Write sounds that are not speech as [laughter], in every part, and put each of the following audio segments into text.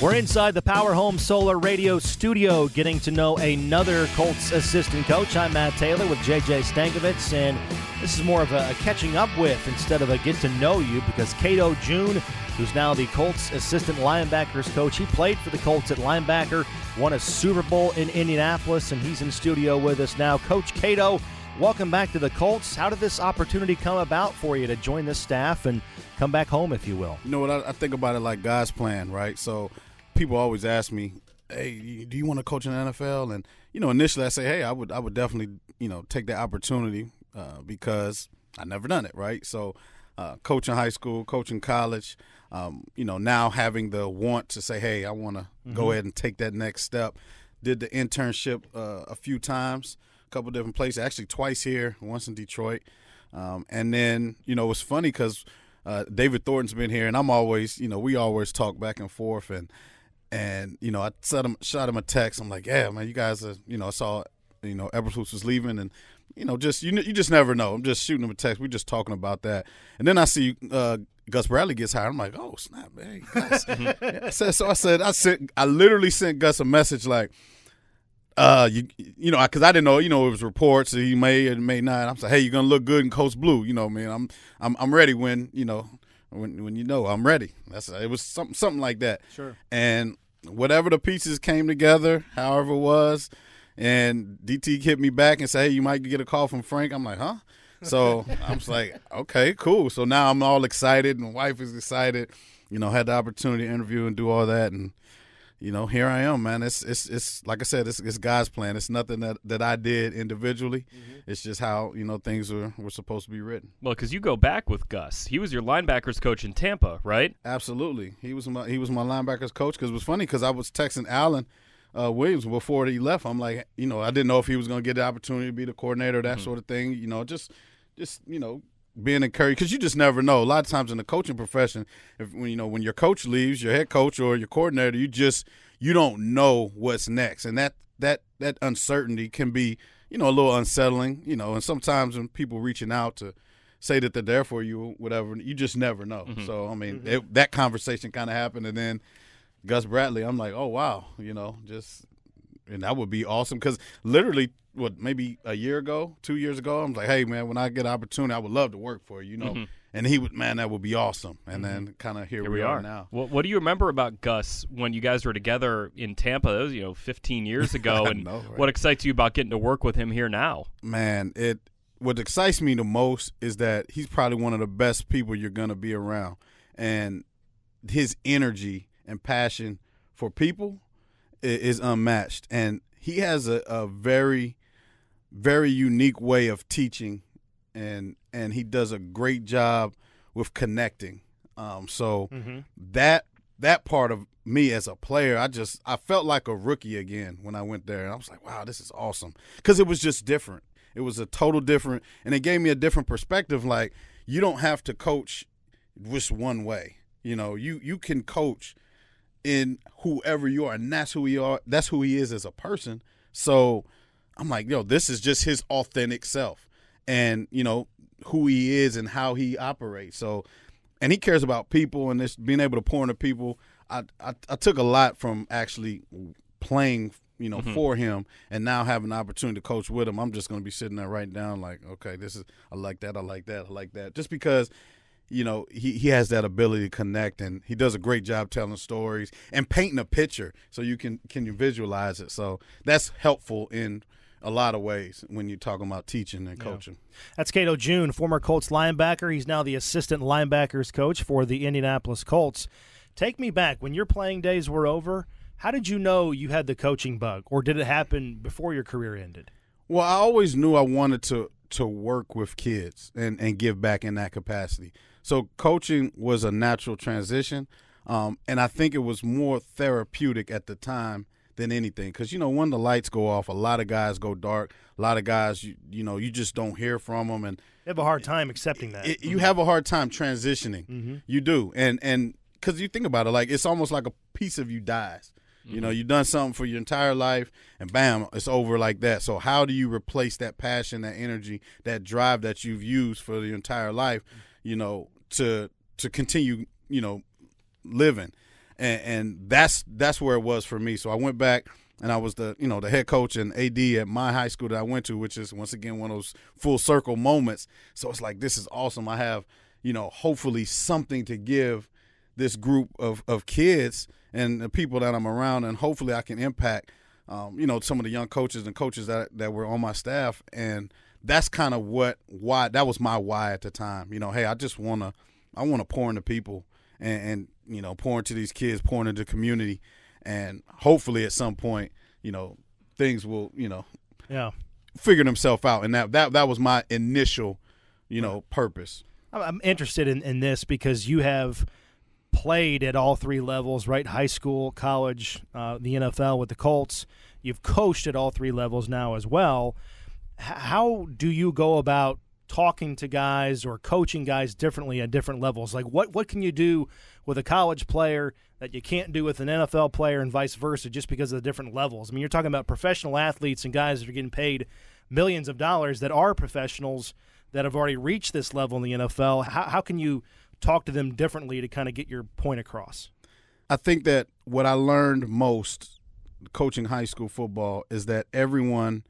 We're inside the Power Home Solar Radio studio getting to know another Colts assistant coach. I'm Matt Taylor with JJ Stankevitz, and this is more of a, catching up with instead of a get to know you because Cato June, who's now the Colts assistant linebackers coach, he played for the Colts at linebacker, won a Super Bowl in Indianapolis, and he's in studio with us now. Coach Cato, welcome back to the Colts. How did this opportunity come about for you to join this staff and come back home, if you will? You know what? I, I think about it like God's plan, right? So people always ask me, "Hey, do you want to coach in the NFL?" And you know, initially I say, "Hey, I would, I would definitely, you know, take that opportunity uh, because I never done it, right?" So, uh, coaching high school, coaching college, um, you know, now having the want to say, "Hey, I want to mm-hmm. go ahead and take that next step." Did the internship uh, a few times, a couple different places, actually twice here, once in Detroit, um, and then you know, it's funny because. Uh, David Thornton's been here, and I'm always, you know, we always talk back and forth, and and you know I shot him shot him a text. I'm like, yeah, man, you guys are you know I saw you know Eberflus was leaving and you know just you you just never know. I'm just shooting him a text. We're just talking about that, and then I see uh, Gus Bradley gets hired. I'm like, oh snap, man. Gus. [laughs] I said, so I said I sent I literally sent Gus a message like. Uh, you you know, because I, I, didn't know, you know, it was reports that he may or may not. I'm saying, hey, you're gonna look good in Colts Blue, you know, man. I'm I'm I'm ready when you know when when you know I'm ready. That's it was something something like that. Sure. And whatever the pieces came together, however it was, and DT hit me back and said, "Hey, you might get a call from Frank." I'm like, "Huh?" So I'm just like, "Okay, cool." So now I'm all excited, and wife is excited. You know, had the opportunity to interview and do all that, and you know, here I am, man. It's it's it's like I said, it's, it's God's plan. It's nothing that, that I did individually. Mm-hmm. It's just how you know things were, were supposed to be written. Well, because you go back with Gus, he was your linebackers coach in Tampa, right? Absolutely, he was my he was my linebackers coach. Because it was funny because I was texting Alan. uh, Williams before he left. I'm like, you know, I didn't know if he was going to get the opportunity to be the coordinator, that mm-hmm. sort of thing. You know, just just you know being encouraged because you just never know. A lot of times in the coaching profession, if when you know when your coach leaves, your head coach or your coordinator, you just you don't know what's next, and that that that uncertainty can be you know a little unsettling. You know, and sometimes when people reaching out to say that they're there for you, whatever, you just never know. Mm-hmm. So I mean, mm-hmm. it, that conversation kind of happened, and then Gus Bradley, I'm like, oh wow, you know, just and that would be awesome because literally what maybe a year ago, two years ago, I'm like, hey man, when I get an opportunity, I would love to work for you, you know. Mm-hmm. And he would, man, that would be awesome. And mm-hmm. then kind of here, here, we, are, are now. What, what, do you remember about Gus when you guys were together in Tampa? That was you know 15 years ago. [laughs] and know, right? what excites you about getting to work with him here now? Man, it what excites me the most is that he's probably one of the best people you're gonna be around, and his energy and passion for people is unmatched. And he has a, a very very unique way of teaching and and he does a great job with connecting. Um, so mm-hmm. that that part of me as a player i just i felt like a rookie again when i went there. And i was like wow this is awesome. Because it was just different. It was a total different and it gave me a different perspective. Like you don't have to coach just one way. You know you you can coach in whoever you are and that's who you are that's who he is as a person so I'm like, yo, this is just his authentic self, and you know who he is and how he operates. So, and he cares about people and this being able to pour into people. I I, I took a lot from actually playing, you know, mm-hmm. for him, and now having the opportunity to coach with him. I'm just going to be sitting there writing down like, okay, this is I like that, I like that, I like that, just because you know he, he has that ability to connect and he does a great job telling stories and painting a picture so you can can you visualize it so that's helpful in a lot of ways when you're talking about teaching and coaching. Yeah. That's Cato June, former Colts linebacker. He's now the assistant linebackers coach for the Indianapolis Colts. Take me back when your playing days were over. How did you know you had the coaching bug, or did it happen before your career ended? Well, I always knew I wanted to to work with kids and, and give back in that capacity. So coaching was a natural transition, um, and I think it was more therapeutic at the time than anything. Because you know, when the lights go off, a lot of guys go dark. A lot of guys, you, you know, you just don't hear from them, and you have a hard time accepting that. It, you mm-hmm. have a hard time transitioning. Mm-hmm. You do, and and because you think about it, like it's almost like a piece of you dies. Mm-hmm. You know, you've done something for your entire life, and bam, it's over like that. So how do you replace that passion, that energy, that drive that you've used for your entire life? You know, to to continue, you know, living and, and that's that's where it was for me. So I went back and I was the you know the head coach and AD at my high school that I went to, which is once again one of those full circle moments. So it's like this is awesome. I have you know hopefully something to give this group of of kids and the people that I'm around, and hopefully I can impact um, you know some of the young coaches and coaches that that were on my staff, and that's kind of what why that was my why at the time. You know, hey, I just want to I want to pour into people and, and you know pour into these kids, pour into the community and hopefully at some point, you know, things will, you know, yeah, figure themselves out. And that that that was my initial, you know, purpose. I'm interested in, in this because you have played at all three levels, right? High school, college, uh, the NFL with the Colts. You've coached at all three levels now as well. H- how do you go about talking to guys or coaching guys differently at different levels? Like, what what can you do with a college player that you can't do with an NFL player and vice versa just because of the different levels. I mean, you're talking about professional athletes and guys that are getting paid millions of dollars that are professionals that have already reached this level in the NFL. How, how can you talk to them differently to kind of get your point across? I think that what I learned most coaching high school football is that everyone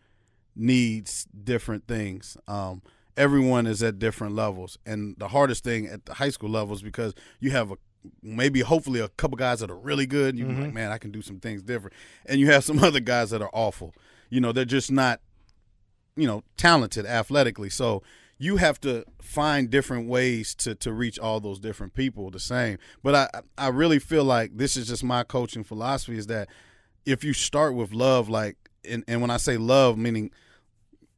needs different things. Um, everyone is at different levels, and the hardest thing at the high school levels because you have a maybe hopefully a couple guys that are really good. You mm-hmm. like, man, I can do some things different. And you have some [laughs] other guys that are awful. You know, they're just not, you know, talented athletically. So you have to find different ways to to reach all those different people the same. But I I really feel like this is just my coaching philosophy is that if you start with love, like and, and when I say love, meaning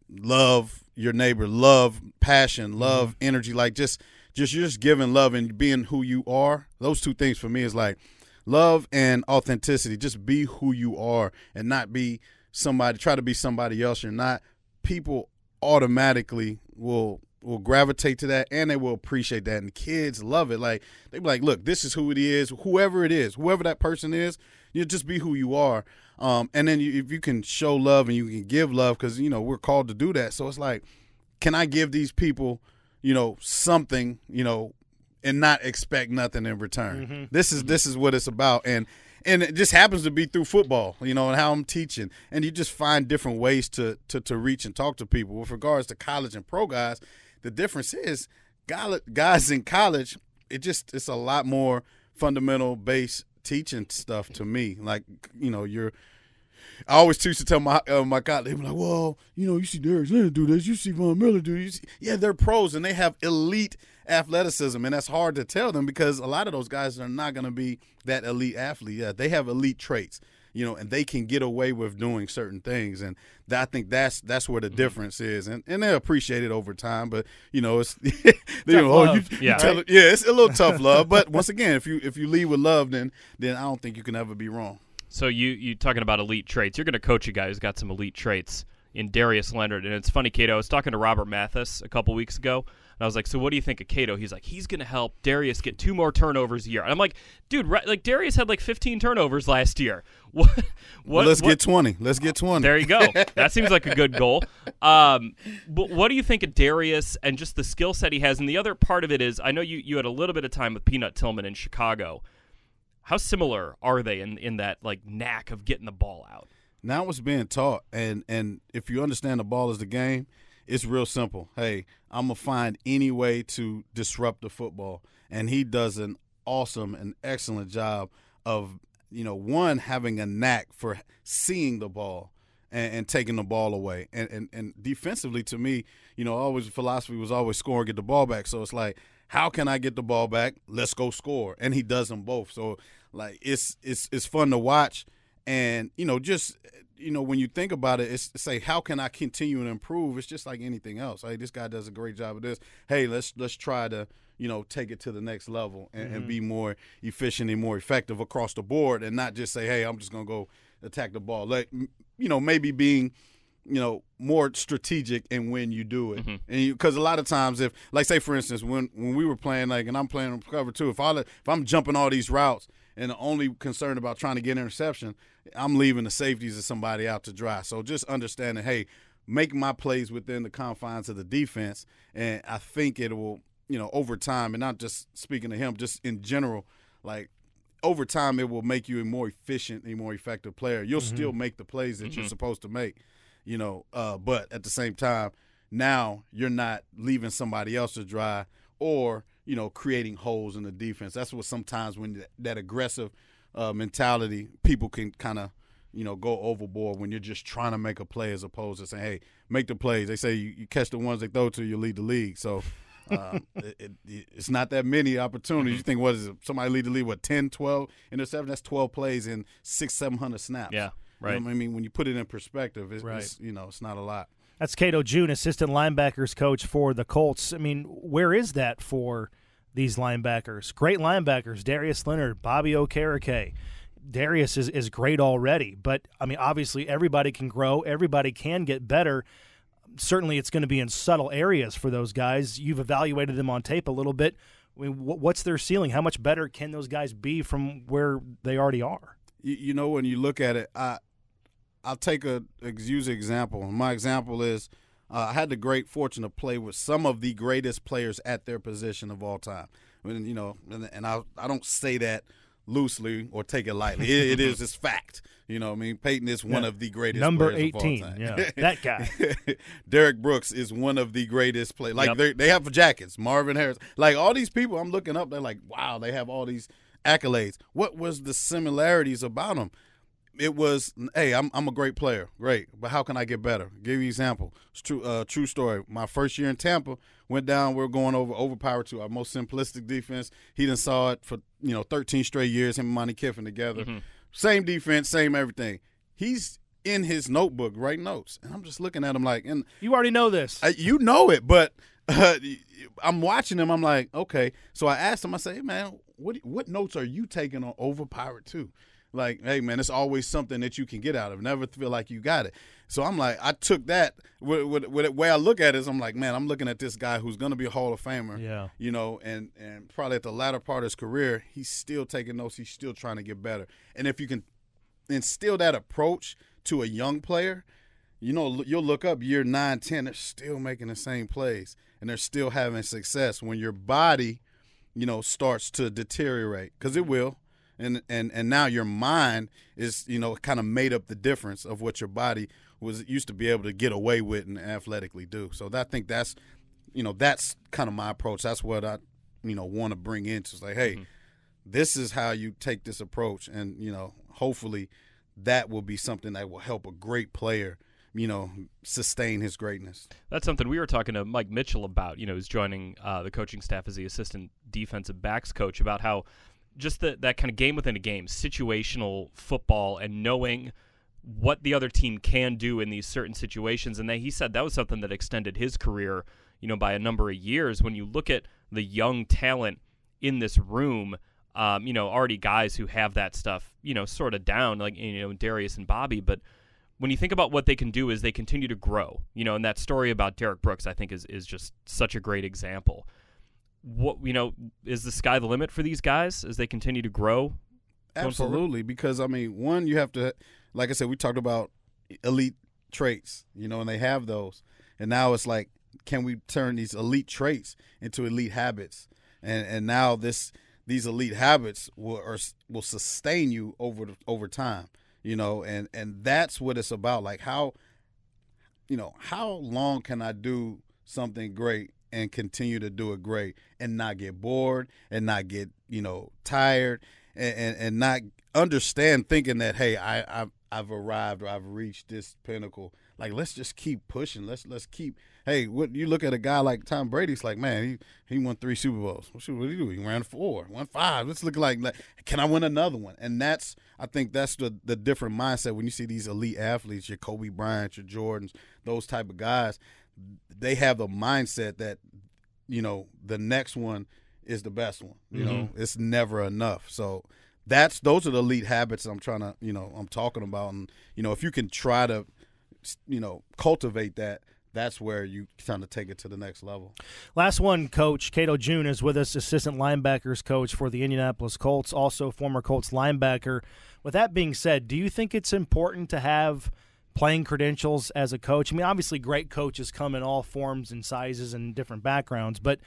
love your neighbor, love passion, love mm-hmm. energy, like just just you're just giving love and being who you are. Those two things for me is like love and authenticity. Just be who you are and not be somebody. Try to be somebody else. You're not. People automatically will will gravitate to that and they will appreciate that and kids love it. Like they be like look this is who it is whoever it is whoever that person is you just be who you are. Um, and then you, if you can show love and you can give love because you know we're called to do that. So it's like can i give these people you know, something, you know, and not expect nothing in return. Mm-hmm. This is this is what it's about, and and it just happens to be through football, you know, and how I'm teaching, and you just find different ways to to to reach and talk to people. With regards to college and pro guys, the difference is guys in college, it just it's a lot more fundamental base teaching stuff to me. Like you know, you're I always used to tell my uh, my guy, they were like, "Well, you know, you see Darius Leonard do this, you see Von Miller do this. Yeah, they're pros and they have elite athleticism, and that's hard to tell them because a lot of those guys are not going to be that elite athlete. Yeah, they have elite traits, you know, and they can get away with doing certain things, and that, I think that's that's where the mm-hmm. difference is, and and they appreciate it over time. But you know, it's [laughs] you know, oh, you, yeah, you right? yeah, it's a little tough love. But once again, if you if you lead with love, then then I don't think you can ever be wrong. So you you talking about elite traits? You're going to coach a guy who's got some elite traits in Darius Leonard, and it's funny, Cato. I was talking to Robert Mathis a couple weeks ago, and I was like, "So what do you think of Cato?" He's like, "He's going to help Darius get two more turnovers a year." And I'm like, "Dude, right, like Darius had like 15 turnovers last year. [laughs] What? what well, let's what? get 20. Let's get 20. There you go. [laughs] that seems like a good goal. Um, but what do you think of Darius and just the skill set he has? And the other part of it is, I know you you had a little bit of time with Peanut Tillman in Chicago. How similar are they in, in that like knack of getting the ball out? Now it's being taught, and and if you understand the ball is the game, it's real simple. Hey, I'm gonna find any way to disrupt the football, and he does an awesome and excellent job of you know one having a knack for seeing the ball and, and, taking the ball away. And, and and defensively, to me, you know, always philosophy was always score and get the ball back. So it's like, how can I get the ball back? Let's go score. And he does them both. So like it's it's it's fun to watch, and you know just you know when you think about it, it's say how can I continue to improve? It's just like anything else. Hey, this guy does a great job of this. Hey, let's let's try to you know take it to the next level and, mm-hmm. and be more efficient and more effective across the board, and not just say, hey, I'm just gonna go attack the ball. Like you know maybe being you know more strategic and when you do it mm-hmm. and because a lot of times if like say for instance when when we were playing like and i'm playing cover two if i if i'm jumping all these routes and the only concerned about trying to get interception, I'm leaving the safeties of somebody out to dry. So just understanding, hey, make my plays within the confines of the defense, and I think it will, you know, over time, and not just speaking to him, just in general, like over time it will make you a more efficient, a more effective player. You'll Mm-hmm. still make the plays that you're supposed to make, you know. Uh, but at the same time, now you're not leaving somebody else to dry or you know creating holes in the defense. That's what sometimes when that, that aggressive uh, mentality, people can kind of you know go overboard when you're just trying to make a play as opposed to saying, "Hey, make the plays." They say you, you catch the ones they throw to, you lead the league. So. [laughs] um, it, it, it's not that many opportunities. You think, what is it? Somebody lead the league, what, 10, 12 interceptions? That's 12 plays in six, 700 snaps. Yeah, You know right. I mean, when you put it in perspective, it's, Right. it's you know, it's not a lot. That's Cato June, assistant linebackers coach for the Colts. I mean, where is that for these linebackers? Great linebackers, Darius Leonard, Bobby Okereke. Darius is, is great already, but I mean, obviously, everybody can grow, everybody can get better. Certainly, it's going to be in subtle areas for those guys. You've evaluated them on tape a little bit. I mean, what's their ceiling? How much better can those guys be from where they already are? You, know, when you look at it, I I'll take a use example. My example is uh, I had the great fortune to play with some of the greatest players at their position of all time. And you know, and, and I I don't say that loosely or take it lightly. it, it is just fact. You know, what I mean, Peyton is one Yeah. of the greatest Number players of all 18, time. yeah, [laughs] that guy. Derrick Brooks is one of the greatest players. Like Yep. they they have jackets. Marvin Harris, like all these people, I'm looking up. They're like, wow, they have all these accolades. What was the similarities about them? It was, hey, I'm I'm a great player, great, but how can I get better? give you an example. It's true, uh, true story. My first year in Tampa, went down. We are going over overpower to our most simplistic defense. He done saw it for you know 13 straight years. Him and Monte Kiffin together, same defense, same everything. He's in his notebook writing notes, and I'm just looking at him like, and You already know this. I, you know it, but [laughs] uh, I'm watching him. I'm like, okay. So I asked him. I say, hey, man, what what notes are you taking on Overpowered Two? Like, hey, man, it's always something that you can get out of. Never feel like you got it. So I'm like, I took that. With, with, with the way I look at it is, I'm like, man, I'm looking at this guy who's going to be a Hall of Famer. Yeah. You know, and and probably at the latter part of his career, he's still taking notes. He's still trying to get better. And if you can instill that approach to a young player, you know, you'll look up year nine, ten, they're still making the same plays and they're still having success when your body, you know, starts to deteriorate because it will. And, and and now your mind is you know kind of made up the difference of what your body was used to be able to get away with and athletically do. So that, I think that's you know that's kind of my approach. That's what I you know want to bring into. It's like, hey, this is how you take this approach, and you know hopefully that will be something that will help a great player you know sustain his greatness. That's something we were talking to Mike Mitchell about. You know, who's joining uh, the coaching staff as the assistant defensive backs coach about how just the, that kind of game within a game, situational football, and knowing what the other team can do in these certain situations. And he said that was something that extended his career, you know, by a number of years. When you look at the young talent in this room, um, you know, already guys who have that stuff, you know, sort of down, like you know Darius and Bobby, but when you think about what they can do is they continue to grow, you know, and that story about Derrick Brooks, I think is is just such a great example. What you know is the sky the limit for these guys as they continue to grow? Absolutely, because I mean, one, you have to, like I said, we talked about elite traits, you know, and they have those, and now it's like, can we turn these elite traits into elite habits? And and now this these elite habits will will sustain you over over time, you know, and and that's what it's about. Like how, you know, how long can I do something great and continue to do it great and not get bored and not get you know tired and, and, and not understand thinking that hey I I've, I've arrived or I've reached this pinnacle. Like let's just keep pushing. Let's let's keep hey what you look at a guy like Tom Brady it's like man he he won three Super Bowls. What should what did he do? He ran four won five. Let's look like, like can I win another one? And that's I think that's the the different mindset when you see these elite athletes your Kobe Bryant your Jordans those type of guys they have the mindset that you know the next one is the best one you know? Mm-hmm. It's never enough. So that's those are the elite habits i'm trying to you know i'm talking about. And you know if you can try to you know cultivate that that's where you kind of take it to the next level. Last one, Coach. Cato June is with us, assistant linebackers coach for the Indianapolis Colts, also former Colts linebacker. With that being said, do you think it's important to have playing credentials as a coach? I mean, obviously, great coaches come in all forms and sizes and different backgrounds, but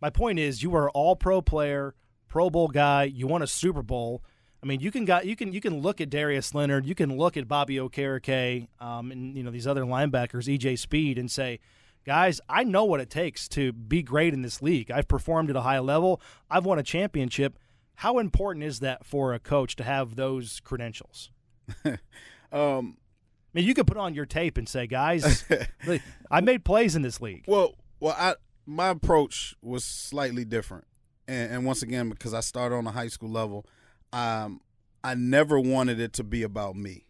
my point is, you are all pro player, Pro Bowl guy, you won a Super Bowl. I mean, you can got you can you can look at Darius Leonard, you can look at Bobby Okereke, um, and you know these other linebackers, EJ Speed, and say, guys, I know what it takes to be great in this league. I've performed at a high level. I've won a championship. How important is that for a coach to have those credentials? [laughs] um, I mean, you could put on your tape and say, guys, [laughs] I made plays in this league. Well, well, I my approach was slightly different, and, and once again, because I started on a high school level, um, I never wanted it to be about me.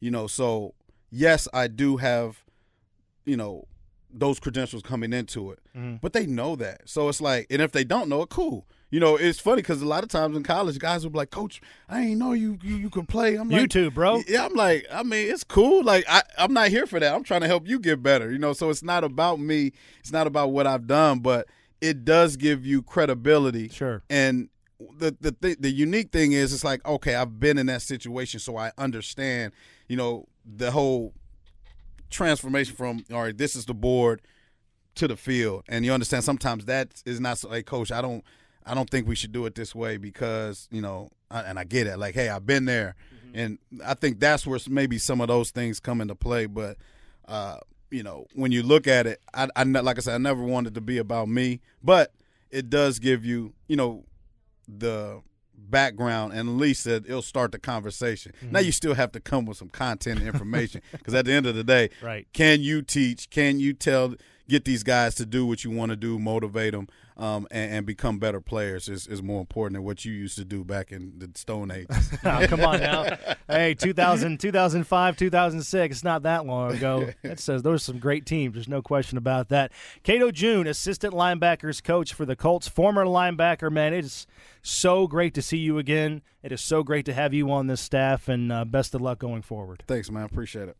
You know, so yes, I do have, you know, those credentials coming into it, mm-hmm. but they know that. So it's like, and if they don't know it, cool. You know, it's funny because a lot of times in college, guys will be like, "Coach, I ain't know you you, you can play." I'm like, "You too, bro." Yeah, I'm like, I mean, it's cool. Like, I I'm not here for that. I'm trying to help you get better. You know, so it's not about me. It's not about what I've done, but it does give you credibility. Sure. And the the th- the unique thing is, it's like, okay, I've been in that situation, so I understand. You know, the whole transformation from all right, this is the board to the field, and you understand sometimes that is not so. Like, coach, I don't I don't think we should do it this way because you know, I, and I get it. Like, hey, I've been there, mm-hmm. and I think that's where maybe some of those things come into play. But uh, you know, when you look at it, I, I like I said, I never wanted to be about me, but it does give you, you know, the background and at least it, will start the conversation. Mm-hmm. Now you still have to come with some content and information because at the end of the day, right? Can you teach? Can you tell? Get these guys to do what you want to do, motivate them um, and, and, become better players is, is more important than what you used to do back in the Stone Age. [laughs] oh, come on now. hey, 2000, 2005, 2006, it's not that long ago. [laughs] That says those are some great teams. There's no question about that. Cato June, assistant linebackers coach for the Colts, former linebacker, man. It is so great to see you again. It is so great to have you on this staff, and uh, best of luck going forward. Thanks, man. Appreciate it.